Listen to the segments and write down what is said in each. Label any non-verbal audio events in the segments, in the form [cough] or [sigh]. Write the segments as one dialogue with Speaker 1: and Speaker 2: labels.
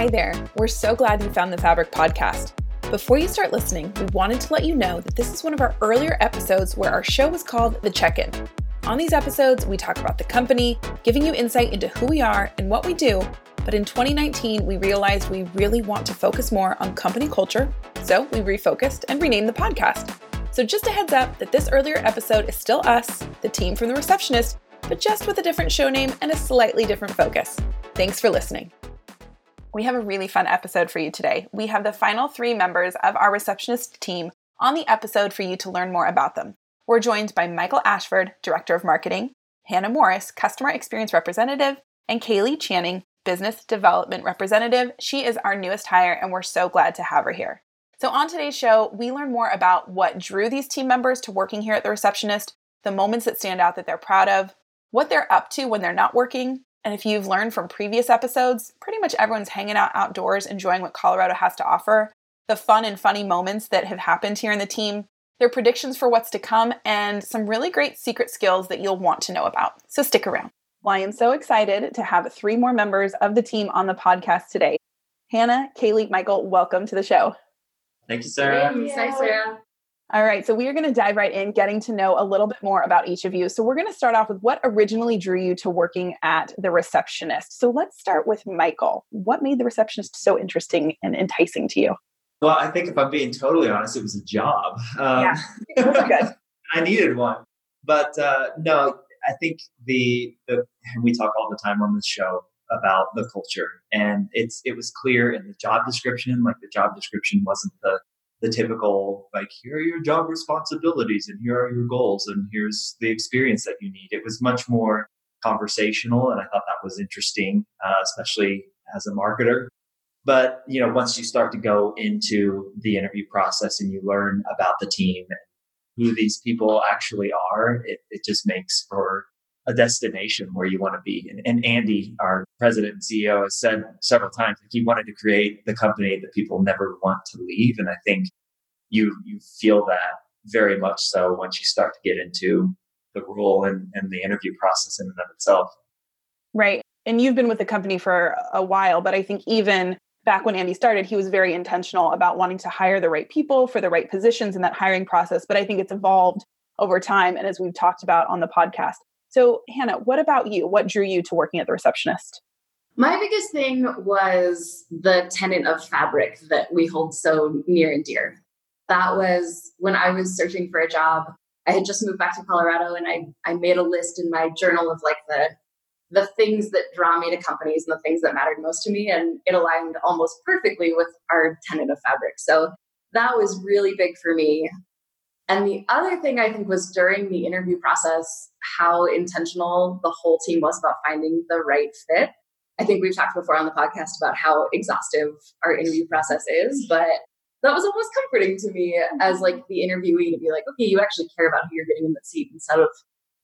Speaker 1: Hi there. We're so glad you found the Fabric podcast. Before you start listening, we wanted to let you know that this is one of our earlier episodes where our show was called The Check In. On these episodes, we talk about the company, giving you insight into who we are and what we do. But in 2019, we realized we really want to focus more on company culture, so we refocused and renamed the podcast. So, just a heads up that this earlier episode is still us, the team from The Receptionist, but just with a different show name and a slightly different focus. Thanks for listening. We have a really fun episode for you today. We have the final three members of our receptionist team on the episode for you to learn more about them. We're joined by Michael Ashford, Director of Marketing, Hannah Morris, Customer Experience Representative, and Kaylee Channing, Business Development Representative. She is our newest hire, and we're so glad to have her here. So, on today's show, we learn more about what drew these team members to working here at the receptionist, the moments that stand out that they're proud of, what they're up to when they're not working, and if you've learned from previous episodes, pretty much everyone's hanging out outdoors, enjoying what Colorado has to offer, the fun and funny moments that have happened here in the team, their predictions for what's to come, and some really great secret skills that you'll want to know about. So stick around. Well, I am so excited to have three more members of the team on the podcast today. Hannah, Kaylee, Michael, welcome to the show.
Speaker 2: Thank you, Sarah.
Speaker 3: Thanks. Hi, Sarah.
Speaker 1: All right, so we are going to dive right in, getting to know a little bit more about each of you. So, we're going to start off with what originally drew you to working at the receptionist. So, let's start with Michael. What made the receptionist so interesting and enticing to you?
Speaker 2: Well, I think if I'm being totally honest, it was a job.
Speaker 1: Um, yeah, good. [laughs]
Speaker 2: I needed one, but uh, no, I think the the we talk all the time on this show about the culture, and it's it was clear in the job description. Like the job description wasn't the the typical like here are your job responsibilities and here are your goals and here's the experience that you need. It was much more conversational and i thought that was interesting uh, especially as a marketer. But you know once you start to go into the interview process and you learn about the team and who these people actually are it, it just makes for a destination where you want to be. And, and, Andy, our president and CEO, has said several times that he wanted to create the company that people never want to leave. And I think you you feel that very much so once you start to get into the role and, and the interview process in and of itself.
Speaker 1: Right. And you've been with the company for a while, but I think even back when Andy started, he was very intentional about wanting to hire the right people for the right positions in that hiring process. But I think it's evolved over time. And as we've talked about on the podcast, so, Hannah, what about you? What drew you to working at the receptionist?
Speaker 3: My biggest thing was the tenet of fabric that we hold so near and dear. That was when I was searching for a job. I had just moved back to Colorado and I, I made a list in my journal of like the the things that draw me to companies and the things that mattered most to me. And it aligned almost perfectly with our tenet of fabric. So that was really big for me. And the other thing I think was during the interview process, how intentional the whole team was about finding the right fit. I think we've talked before on the podcast about how exhaustive our interview process is, but that was almost comforting to me as like the interviewee to be like, okay, you actually care about who you're getting in the seat instead of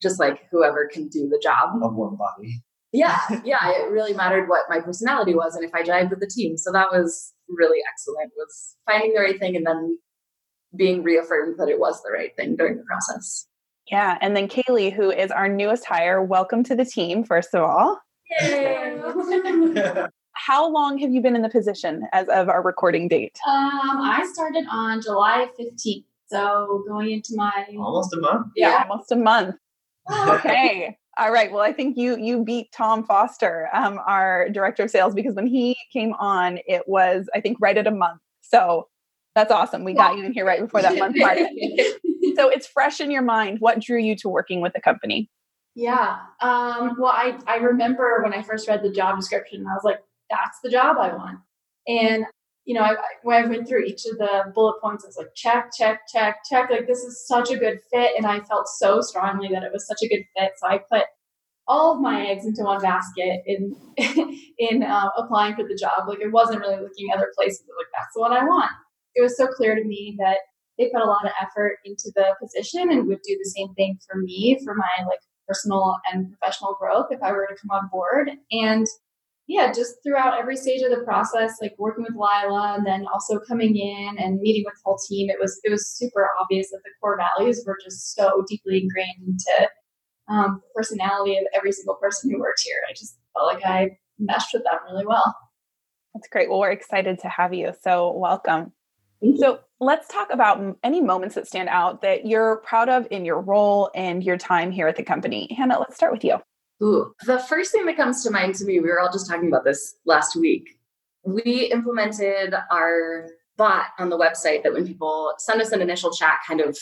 Speaker 3: just like whoever can do the job.
Speaker 2: Of one body.
Speaker 3: Yeah, yeah. It really mattered what my personality was and if I jived with the team. So that was really excellent was finding the right thing and then being reaffirmed that it was the right thing during the process.
Speaker 1: Yeah. And then Kaylee, who is our newest hire, welcome to the team, first of all. [laughs] How long have you been in the position as of our recording date?
Speaker 4: Um, I started on July 15th. So going into my
Speaker 2: almost a month.
Speaker 1: Yeah, yeah. almost a month. okay. All right. Well, I think you you beat Tom Foster, um, our director of sales, because when he came on, it was I think right at a month. So that's awesome. We got you in here right before that month mark. [laughs] so it's fresh in your mind. What drew you to working with the company?
Speaker 4: Yeah. Um, well, I, I remember when I first read the job description, I was like, that's the job I want. And, you know, I, when I went through each of the bullet points, I was like, check, check, check, check. Like, this is such a good fit. And I felt so strongly that it was such a good fit. So I put all of my eggs into one basket in [laughs] in uh, applying for the job. Like, I wasn't really looking other places. Like, that's the one I want it was so clear to me that they put a lot of effort into the position and would do the same thing for me for my like personal and professional growth if I were to come on board. And yeah, just throughout every stage of the process, like working with Lila and then also coming in and meeting with the whole team, it was it was super obvious that the core values were just so deeply ingrained into um, the personality of every single person who worked here. I just felt like I meshed with them really well.
Speaker 1: That's great. Well, we're excited to have you. So, welcome. So, let's talk about any moments that stand out that you're proud of in your role and your time here at the company. Hannah, let's start with you.
Speaker 3: Ooh, the first thing that comes to mind to me, we were all just talking about this last week. We implemented our bot on the website that when people send us an initial chat, kind of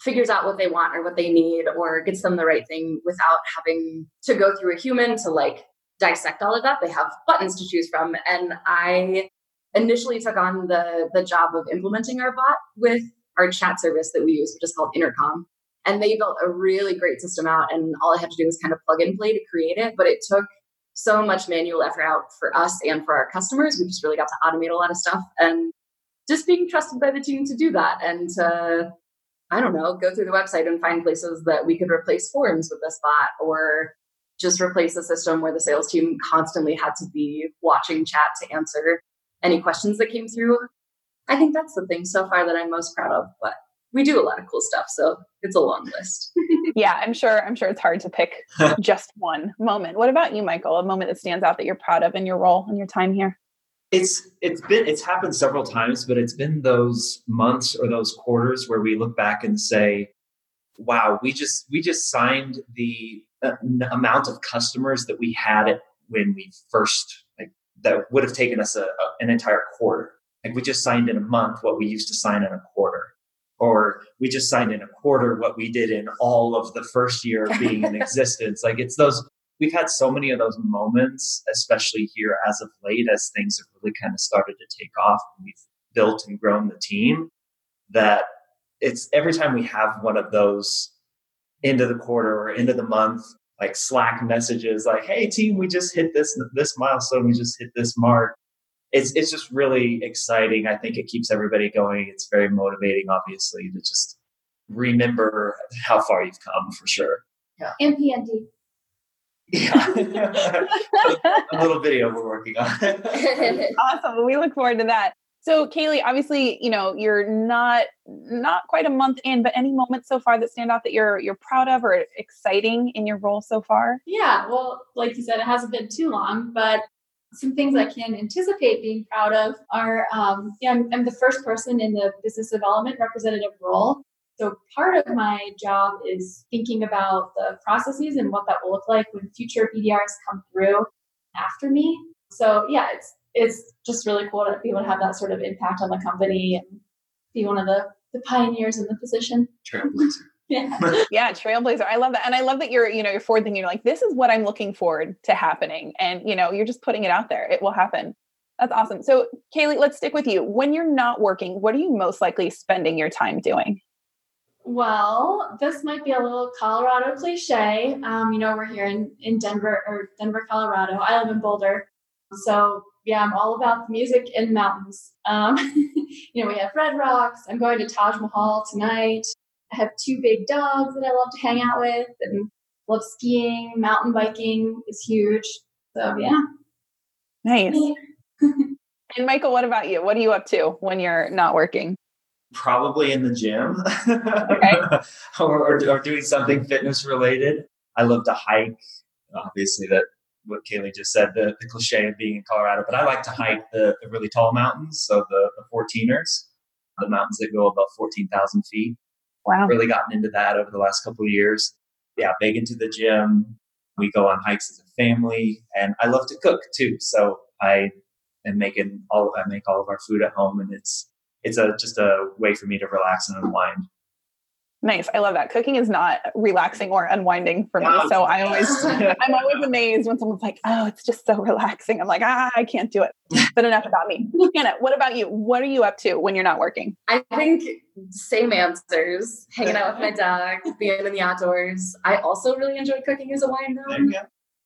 Speaker 3: figures out what they want or what they need or gets them the right thing without having to go through a human to like dissect all of that. They have buttons to choose from. And I initially took on the the job of implementing our bot with our chat service that we use, which is called Intercom. And they built a really great system out, and all I had to do was kind of plug and play to create it. But it took so much manual effort out for us and for our customers. We just really got to automate a lot of stuff and just being trusted by the team to do that and to, I don't know, go through the website and find places that we could replace forms with this bot or just replace a system where the sales team constantly had to be watching chat to answer any questions that came through. I think that's the thing so far that I'm most proud of, but we do a lot of cool stuff, so it's a long list. [laughs]
Speaker 1: yeah, I'm sure I'm sure it's hard to pick [laughs] just one moment. What about you, Michael? A moment that stands out that you're proud of in your role and your time here?
Speaker 2: It's it's been it's happened several times, but it's been those months or those quarters where we look back and say, "Wow, we just we just signed the uh, amount of customers that we had when we first like that would have taken us a, a, an entire quarter. Like we just signed in a month what we used to sign in a quarter, or we just signed in a quarter what we did in all of the first year of being in [laughs] existence. Like it's those we've had so many of those moments, especially here as of late, as things have really kind of started to take off and we've built and grown the team, that it's every time we have one of those into the quarter or into the month, like Slack messages like, hey team, we just hit this this milestone, we just hit this mark. It's it's just really exciting. I think it keeps everybody going. It's very motivating, obviously, to just remember how far you've come for sure.
Speaker 4: Yeah. And PND.
Speaker 2: Yeah. [laughs] a little video we're working on. [laughs]
Speaker 1: awesome. We look forward to that. So Kaylee, obviously, you know, you're not not quite a month in, but any moments so far that stand out that you're you're proud of or exciting in your role so far?
Speaker 4: Yeah, well, like you said, it hasn't been too long, but some things I can anticipate being proud of are, um, yeah, I'm, I'm the first person in the business development representative role so part of my job is thinking about the processes and what that will look like when future BDRs come through after me. So yeah, it's it's just really cool to be able to have that sort of impact on the company and be one of the, the pioneers in the position.
Speaker 2: Trailblazer. [laughs]
Speaker 1: Yeah. [laughs] yeah, trailblazer. I love that. And I love that you're, you know, you're forward thinking, you're like, this is what I'm looking forward to happening. And, you know, you're just putting it out there. It will happen. That's awesome. So Kaylee, let's stick with you. When you're not working, what are you most likely spending your time doing?
Speaker 4: Well, this might be a little Colorado cliche. Um, you know, we're here in, in Denver or Denver, Colorado. I live in Boulder. So yeah, I'm all about the music in mountains. Um, [laughs] you know, we have Red Rocks. I'm going to Taj Mahal tonight. I have two big dogs that I love to hang out with and love skiing. Mountain biking is huge. So yeah.
Speaker 1: Nice. [laughs] and Michael, what about you? What are you up to when you're not working?
Speaker 2: probably in the gym okay. [laughs] or, or, or, doing something fitness related. I love to hike. Obviously, that what Kaylee just said, the, the cliche of being in Colorado, but I like to hike the, the really tall mountains, so the, the 14ers, the mountains that go above 14,000 feet.
Speaker 1: Wow.
Speaker 2: Really gotten into that over the last couple of years. Yeah, big into the gym. We go on hikes as a family, and I love to cook too. So I am making all I make all of our food at home, and it's it's a just a way for me to relax and unwind.
Speaker 1: Nice. I love that. Cooking is not relaxing or unwinding for me. So I always, [laughs] I'm always amazed when someone's like, oh, it's just so relaxing. I'm like, ah, I can't do it. But enough about me. Hannah, what about you? What are you up to when you're not working?
Speaker 3: I think same answers. Hanging out with my [laughs] dog, being in the outdoors. I also really enjoy cooking as a wine dog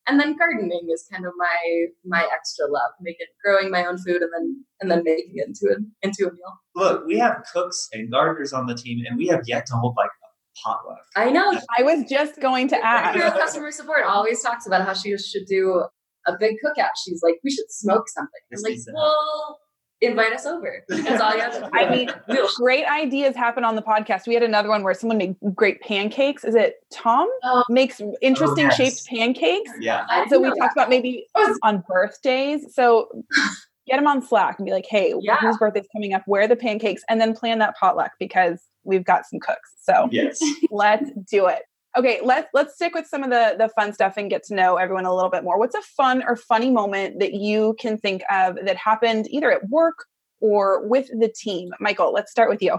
Speaker 3: and then gardening is kind of my my extra love making growing my own food and then and then making it into a into a meal.
Speaker 2: Look we have cooks and gardeners on the team and we have yet to hold like a potluck.
Speaker 3: I know.
Speaker 1: I was just going to ask.
Speaker 3: Our customer support always talks about how she should do a big cookout. She's like we should smoke something. I'm like well invite us over. That's all you have to do. I mean, [laughs]
Speaker 1: great ideas happen on the podcast. We had another one where someone made great pancakes. Is it Tom oh. makes interesting oh, yes. shaped pancakes?
Speaker 2: Yeah.
Speaker 1: So we talked about maybe [laughs] on birthdays. So [laughs] get them on Slack and be like, hey,
Speaker 3: Yeah.
Speaker 1: whose birthday's coming up? Where are the pancakes? And then plan that potluck because we've got some cooks. So
Speaker 2: Yes.
Speaker 1: let's do it. Okay, let's let's stick with some of the the fun stuff and get to know everyone a little bit more. What's a fun or funny moment that you can think of that happened either at work or with the team? Michael, let's start with you.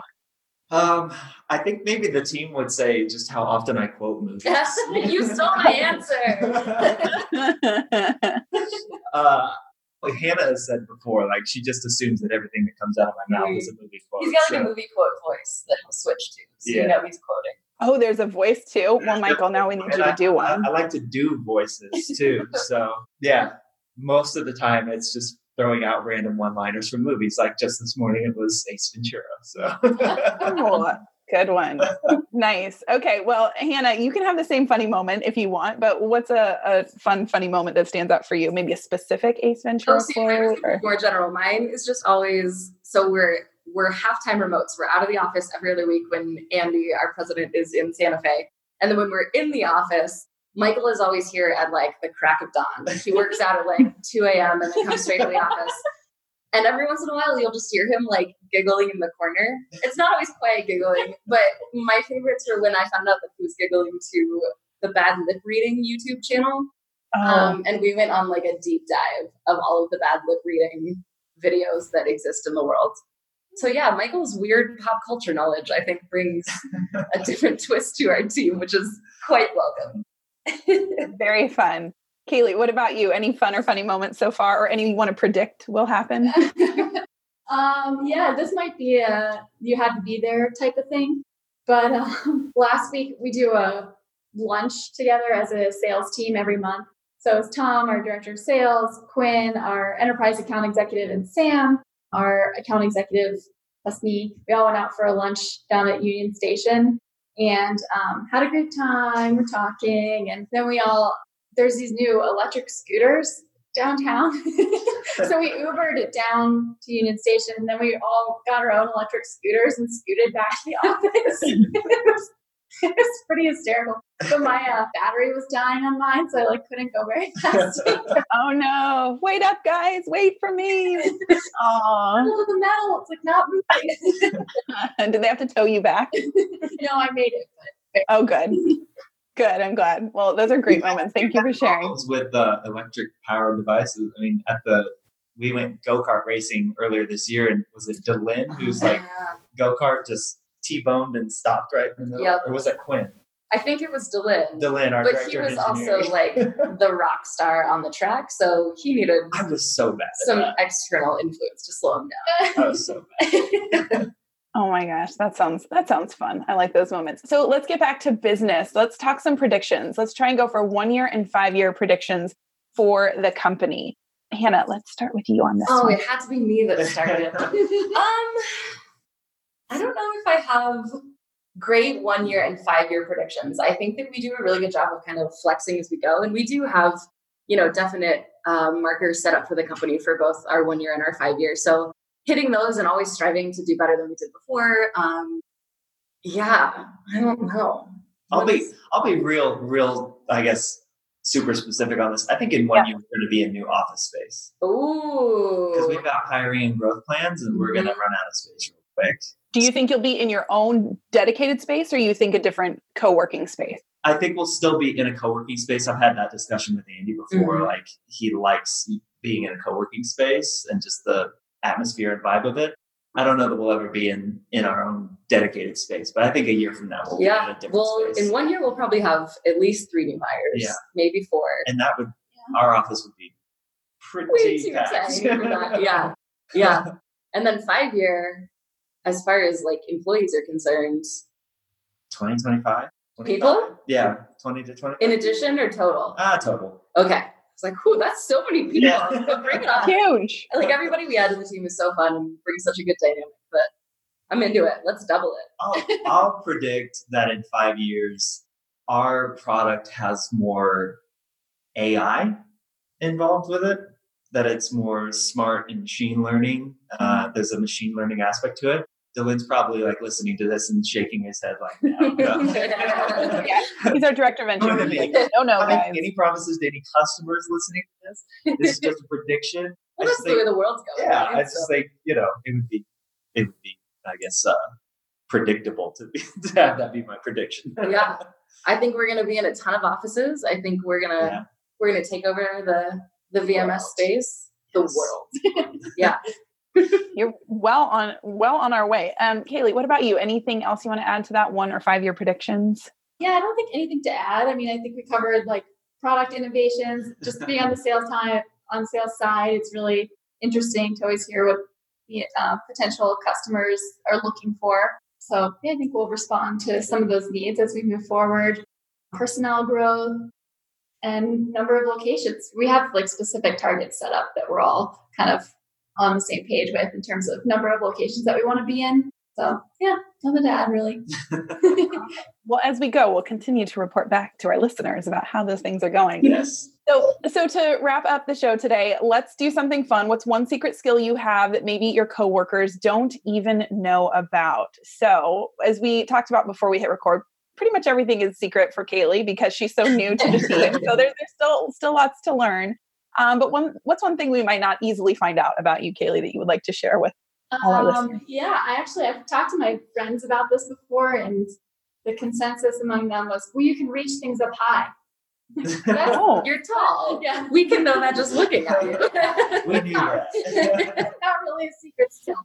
Speaker 2: Um, I think maybe the team would say just how often I quote [laughs] movies.
Speaker 3: Yes, you stole my answer. [laughs]
Speaker 2: uh, like Hannah has said before, like she just assumes that everything that comes out of my mouth is a movie quote.
Speaker 3: He's got like
Speaker 2: so-
Speaker 3: a movie quote voice that he'll switch to, so
Speaker 2: Yeah.
Speaker 3: you know he's quoting.
Speaker 1: Oh, there's a voice too. Well, Michael, now we need
Speaker 2: And
Speaker 1: you
Speaker 2: I,
Speaker 1: to do one.
Speaker 2: I like to do voices too. So yeah, most of the time it's just throwing out random one-liners from movies. Like just this morning, it was Ace Ventura. So
Speaker 1: Oh, good one. [laughs] nice. Okay. Well, Hannah, you can have the same funny moment if you want, but what's a, a fun, funny moment that stands out for you? Maybe a specific Ace Ventura
Speaker 3: Oh, see, mine
Speaker 1: quote? Or?
Speaker 3: more general. Mine is just always so we're we're halftime remotes. We're out of the office every other week when Andy, our president, is in Santa Fe, and then when we're in the office, Michael is always here at like the crack of dawn. He works out at like [laughs] two a.m. and then comes straight to the office. And every once in a while, you'll just hear him like giggling in the corner. It's not always quiet giggling, but my favorites are when I found out that he was giggling to the Bad Lip Reading YouTube channel.
Speaker 1: Oh,
Speaker 3: Um, and we went on like a deep dive of all of the bad lip reading videos that exist in the world. So yeah, Michael's weird pop culture knowledge, I think, brings a [laughs] different twist to our team, which is quite welcome. [laughs]
Speaker 1: very fun. Kaylee, what about you? Any fun or funny moments so far, or any you want to predict will happen? [laughs]
Speaker 4: um, yeah, this might be a you had to be there type of thing. But um, last week we do a lunch together as a sales team every month. So it's Tom, our director of sales, Quinn, our enterprise account executive, and Sam, our account executive. plus me. We all went out for a lunch down at Union Station and um, had a great time. We're talking, and then we all there's these new electric scooters downtown. [laughs] so we Ubered it down to Union Station, and then we all got our own electric scooters and scooted back to the [laughs] office. [laughs] it, was, pretty hysterical. But my uh, battery was dying on mine, so I like couldn't go very [laughs] fast. [laughs]
Speaker 1: oh no! Wait up, guys! Wait for me. Aw.
Speaker 4: Pull the metal, it's like not moving.
Speaker 1: Did they have to tow you back?
Speaker 4: no, I made it.
Speaker 1: Oh, good. Good. I'm glad. Well, those are great moments. Thank you for sharing.
Speaker 2: Problems with uh, electric power devices. I mean, at the we went go kart racing earlier this year, and was it Delin who's like
Speaker 3: Yeah.
Speaker 2: go kart just t-boned and stopped right in the middle,
Speaker 3: Yep.
Speaker 2: or was that Quinn?
Speaker 3: I think it was Dylan,
Speaker 2: Delin, our
Speaker 3: but
Speaker 2: director
Speaker 3: he was also like [laughs] the rock star on the track, so he needed
Speaker 2: I was so bad.
Speaker 3: Some external influence to slow him
Speaker 2: I was so bad.
Speaker 3: down. [laughs]
Speaker 1: Oh my gosh, that sounds that sounds fun. I like those moments. So let's get back to business. Let's talk some predictions. Let's try and go for one year and five year predictions for the company. Hannah, let's start with you on this.
Speaker 3: oh,
Speaker 1: one.
Speaker 3: it had to be me that started. It. [laughs] Um, I don't know if I have great one year and five year predictions. I think that we do a really good job of kind of flexing as we go, and we do have you know definite um, markers set up for the company for both our one year and our five year. So hitting those and always striving to do better than we did before. Um, yeah, I don't know.
Speaker 2: I'll be I'll be real, real. I guess super specific on this. I think in one
Speaker 1: Yeah.
Speaker 2: year we're going to be in new office space
Speaker 3: Ooh.
Speaker 2: because we've got hiring and growth plans, and we're going to run out of space real quick.
Speaker 1: Do you think you'll be in your own dedicated space or you think a different co-working space?
Speaker 2: I think we'll still be in a co-working space. I've had that discussion with Andy before.
Speaker 3: Mhm.
Speaker 2: Like he likes being in a co-working space and just the atmosphere and vibe of it. I don't know that we'll ever be in in our own dedicated space, but I think a year from now we'll be in a
Speaker 3: yeah.
Speaker 2: different
Speaker 3: Well,
Speaker 2: space.
Speaker 3: in one year we'll probably have at least three new hires.
Speaker 2: Yeah.
Speaker 3: Maybe four.
Speaker 2: and that would our office would be
Speaker 3: Way
Speaker 2: pretty
Speaker 3: too
Speaker 2: packed.
Speaker 3: tiny for that. Yeah. [laughs] Yeah. And then five year, as far as like employees are concerned,
Speaker 2: 20, 25?
Speaker 3: People?
Speaker 2: Yeah, 20 to 20.
Speaker 3: in addition or total?
Speaker 2: Ah, total.
Speaker 3: Okay. It's like, whew, that's so many people.
Speaker 2: Yeah.
Speaker 3: Bring it on.
Speaker 1: Huge.
Speaker 3: Like everybody we add to the team is so fun and brings such a good dynamic. But I'm into it. Let's double it.
Speaker 2: I'll, I'll predict that in five years, our product has more AI involved with it, that it's more smart and machine learning. Uh, there's a machine learning aspect to it. Dylan's probably like listening to this and shaking his head like, no, no. [laughs]
Speaker 1: yeah, he's our director of engineering. Like, no, no,
Speaker 2: I
Speaker 1: guys.
Speaker 2: any promises to any customers listening to this? This is just a prediction. [laughs] I
Speaker 3: Well, that's
Speaker 2: just
Speaker 3: the way
Speaker 2: think,
Speaker 3: the world's going.
Speaker 2: yeah,
Speaker 3: right?
Speaker 2: I just think you know it would be, it would be, I guess, uh, predictable to be [laughs] to have that be my prediction.
Speaker 3: yeah. I think we're gonna be in a ton of offices. I think we're gonna
Speaker 2: Yeah.
Speaker 3: we're gonna take over the the VMS
Speaker 2: World.
Speaker 3: space. The world. yeah.
Speaker 1: You're well on well on our way. Um, Kaylee, what about you? Anything else you want to add to that one or five year predictions?
Speaker 4: Yeah, I don't think anything to add. I mean, I think we covered like product innovations, just being on the sales time on sales side. It's really interesting to always hear what the uh, potential customers are looking for. So yeah, I think we'll respond to some of those needs as we move forward. Personnel growth and number of locations. We have like specific targets set up that we're all kind of on the same page with in terms of number of locations that we want to be in. So yeah, nothing to add really. [laughs]
Speaker 1: Well, as we go, we'll continue to report back to our listeners about how those things are going.
Speaker 2: yes.
Speaker 1: So, so to wrap up the show today, let's do something fun. What's one secret skill you have that maybe your coworkers don't even know about? So, as we talked about before we hit record, pretty much everything is secret for Kaylee because she's so new to the team. [laughs] So there's, there's still still lots to learn. Um, but one, what's one thing we might not easily find out about you, Kaylee, that you would like to share with? All our listeners.
Speaker 4: Um, yeah, I actually I've talked to my friends about this before, and the consensus among them was, "Well, you can reach things up high." [laughs] [laughs]
Speaker 1: Oh,
Speaker 3: You're tall.
Speaker 4: yeah,
Speaker 3: We can know that just looking at you. [laughs]
Speaker 2: We knew that.
Speaker 4: not really a secret still.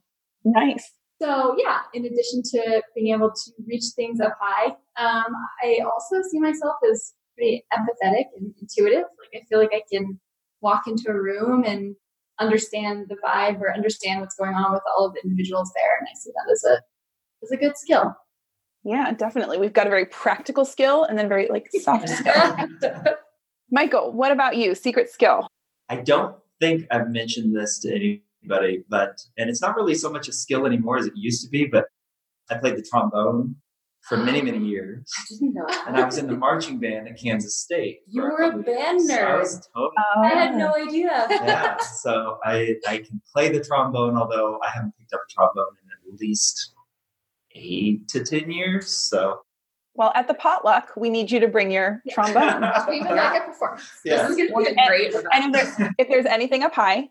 Speaker 1: nice.
Speaker 4: So yeah, in addition to being able to reach things up high, um, I also see myself as pretty empathetic and intuitive. Like I feel like I can walk into a room and understand the vibe or understand what's going on with all of the individuals there, and I see that as a as a good skill.
Speaker 1: Yeah, definitely. We've got a very practical skill and then very like soft [laughs] skill. Michael, what about you? Secret skill?
Speaker 2: I don't think I've mentioned this to anybody, but and it's not really so much a skill anymore as it used to be. But I played the trombone for many, many [laughs] years,
Speaker 3: I didn't know
Speaker 2: and I was in the marching band at Kansas State.
Speaker 3: You were a
Speaker 2: couple of
Speaker 3: band
Speaker 2: years. So I
Speaker 3: nerd.
Speaker 2: was totally oh.
Speaker 3: I had no idea.
Speaker 2: yeah. [laughs] So I I can play the trombone, although I haven't picked up a trombone in at least eight to ten years. So
Speaker 1: Well, at the potluck, we need you to bring your trombone.
Speaker 4: We would like a performance.
Speaker 2: yeah.
Speaker 3: This is gonna be a great event.
Speaker 1: and if there's, if there's anything up high,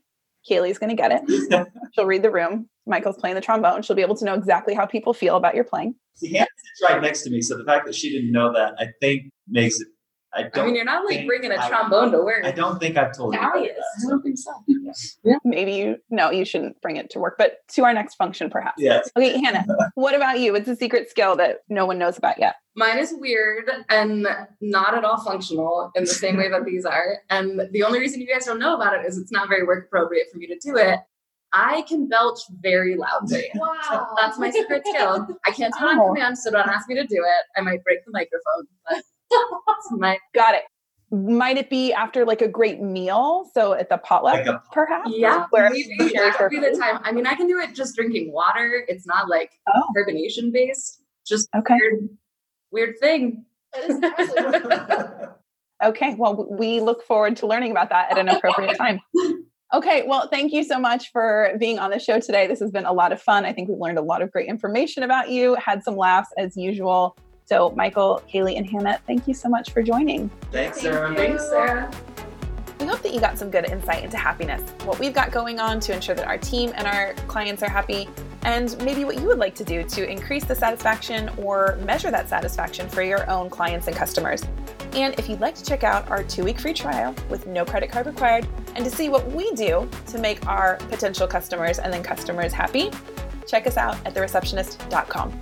Speaker 1: Kaylee's going to get it. [laughs] She'll read the room. Michael's playing the trombone. She'll be able to know exactly how people feel about your playing.
Speaker 2: See, Hannah sits right next to me, so the fact that she didn't know that, I think makes it. I
Speaker 3: I
Speaker 2: don't.
Speaker 3: mean, you're not like bringing a
Speaker 2: I-
Speaker 3: trombone to work.
Speaker 2: I don't think I've told you.
Speaker 4: Now he.
Speaker 3: I don't think so.
Speaker 1: Maybe you, no, you shouldn't bring it to work, but to our next function, perhaps.
Speaker 2: that. Yes.
Speaker 1: Okay, Hannah, [laughs] what about you? It's a secret skill that no one knows about yet.
Speaker 3: Mine is weird and not at all functional in the same way that these are. And the only reason you guys don't know about it is it's not very work appropriate for me to do it. I can belch very loudly. [laughs]
Speaker 4: Wow,
Speaker 3: That's my secret skill. I can't do it on
Speaker 1: Oh.
Speaker 3: command, so don't ask me to do it. I might break the microphone, but it's [laughs] my
Speaker 1: Got it. Might it be after like a great meal? So at the potluck,
Speaker 2: Like a
Speaker 1: perhaps?
Speaker 3: yeah.
Speaker 1: Where
Speaker 3: Maybe
Speaker 1: you share
Speaker 3: that would be
Speaker 1: your
Speaker 3: the time. I mean, I can do it just drinking water. It's not like
Speaker 1: Oh.
Speaker 3: carbonation based. Just
Speaker 1: Okay.
Speaker 3: weird, weird thing.
Speaker 4: That is impressive.
Speaker 1: Okay. Well, we look forward to learning about that at an appropriate [laughs] time. Okay. Well, thank you so much for being on the show today. This has been a lot of fun. I think we've learned a lot of great information about you, had some laughs as usual. So, Michael, Kaylee, and Hannah, thank you so much for joining.
Speaker 2: Thanks,
Speaker 4: Thank
Speaker 2: Sarah.
Speaker 4: you.
Speaker 3: Thanks, Sarah.
Speaker 1: We hope that you got some good insight into happiness, what we've got going on to ensure that our team and our clients are happy, and maybe what you would like to do to increase the satisfaction or measure that satisfaction for your own clients and customers. And if you'd like to check out our two week free trial with no credit card required and to see what we do to make our potential customers and then customers happy, check us out at thereceptionist.com.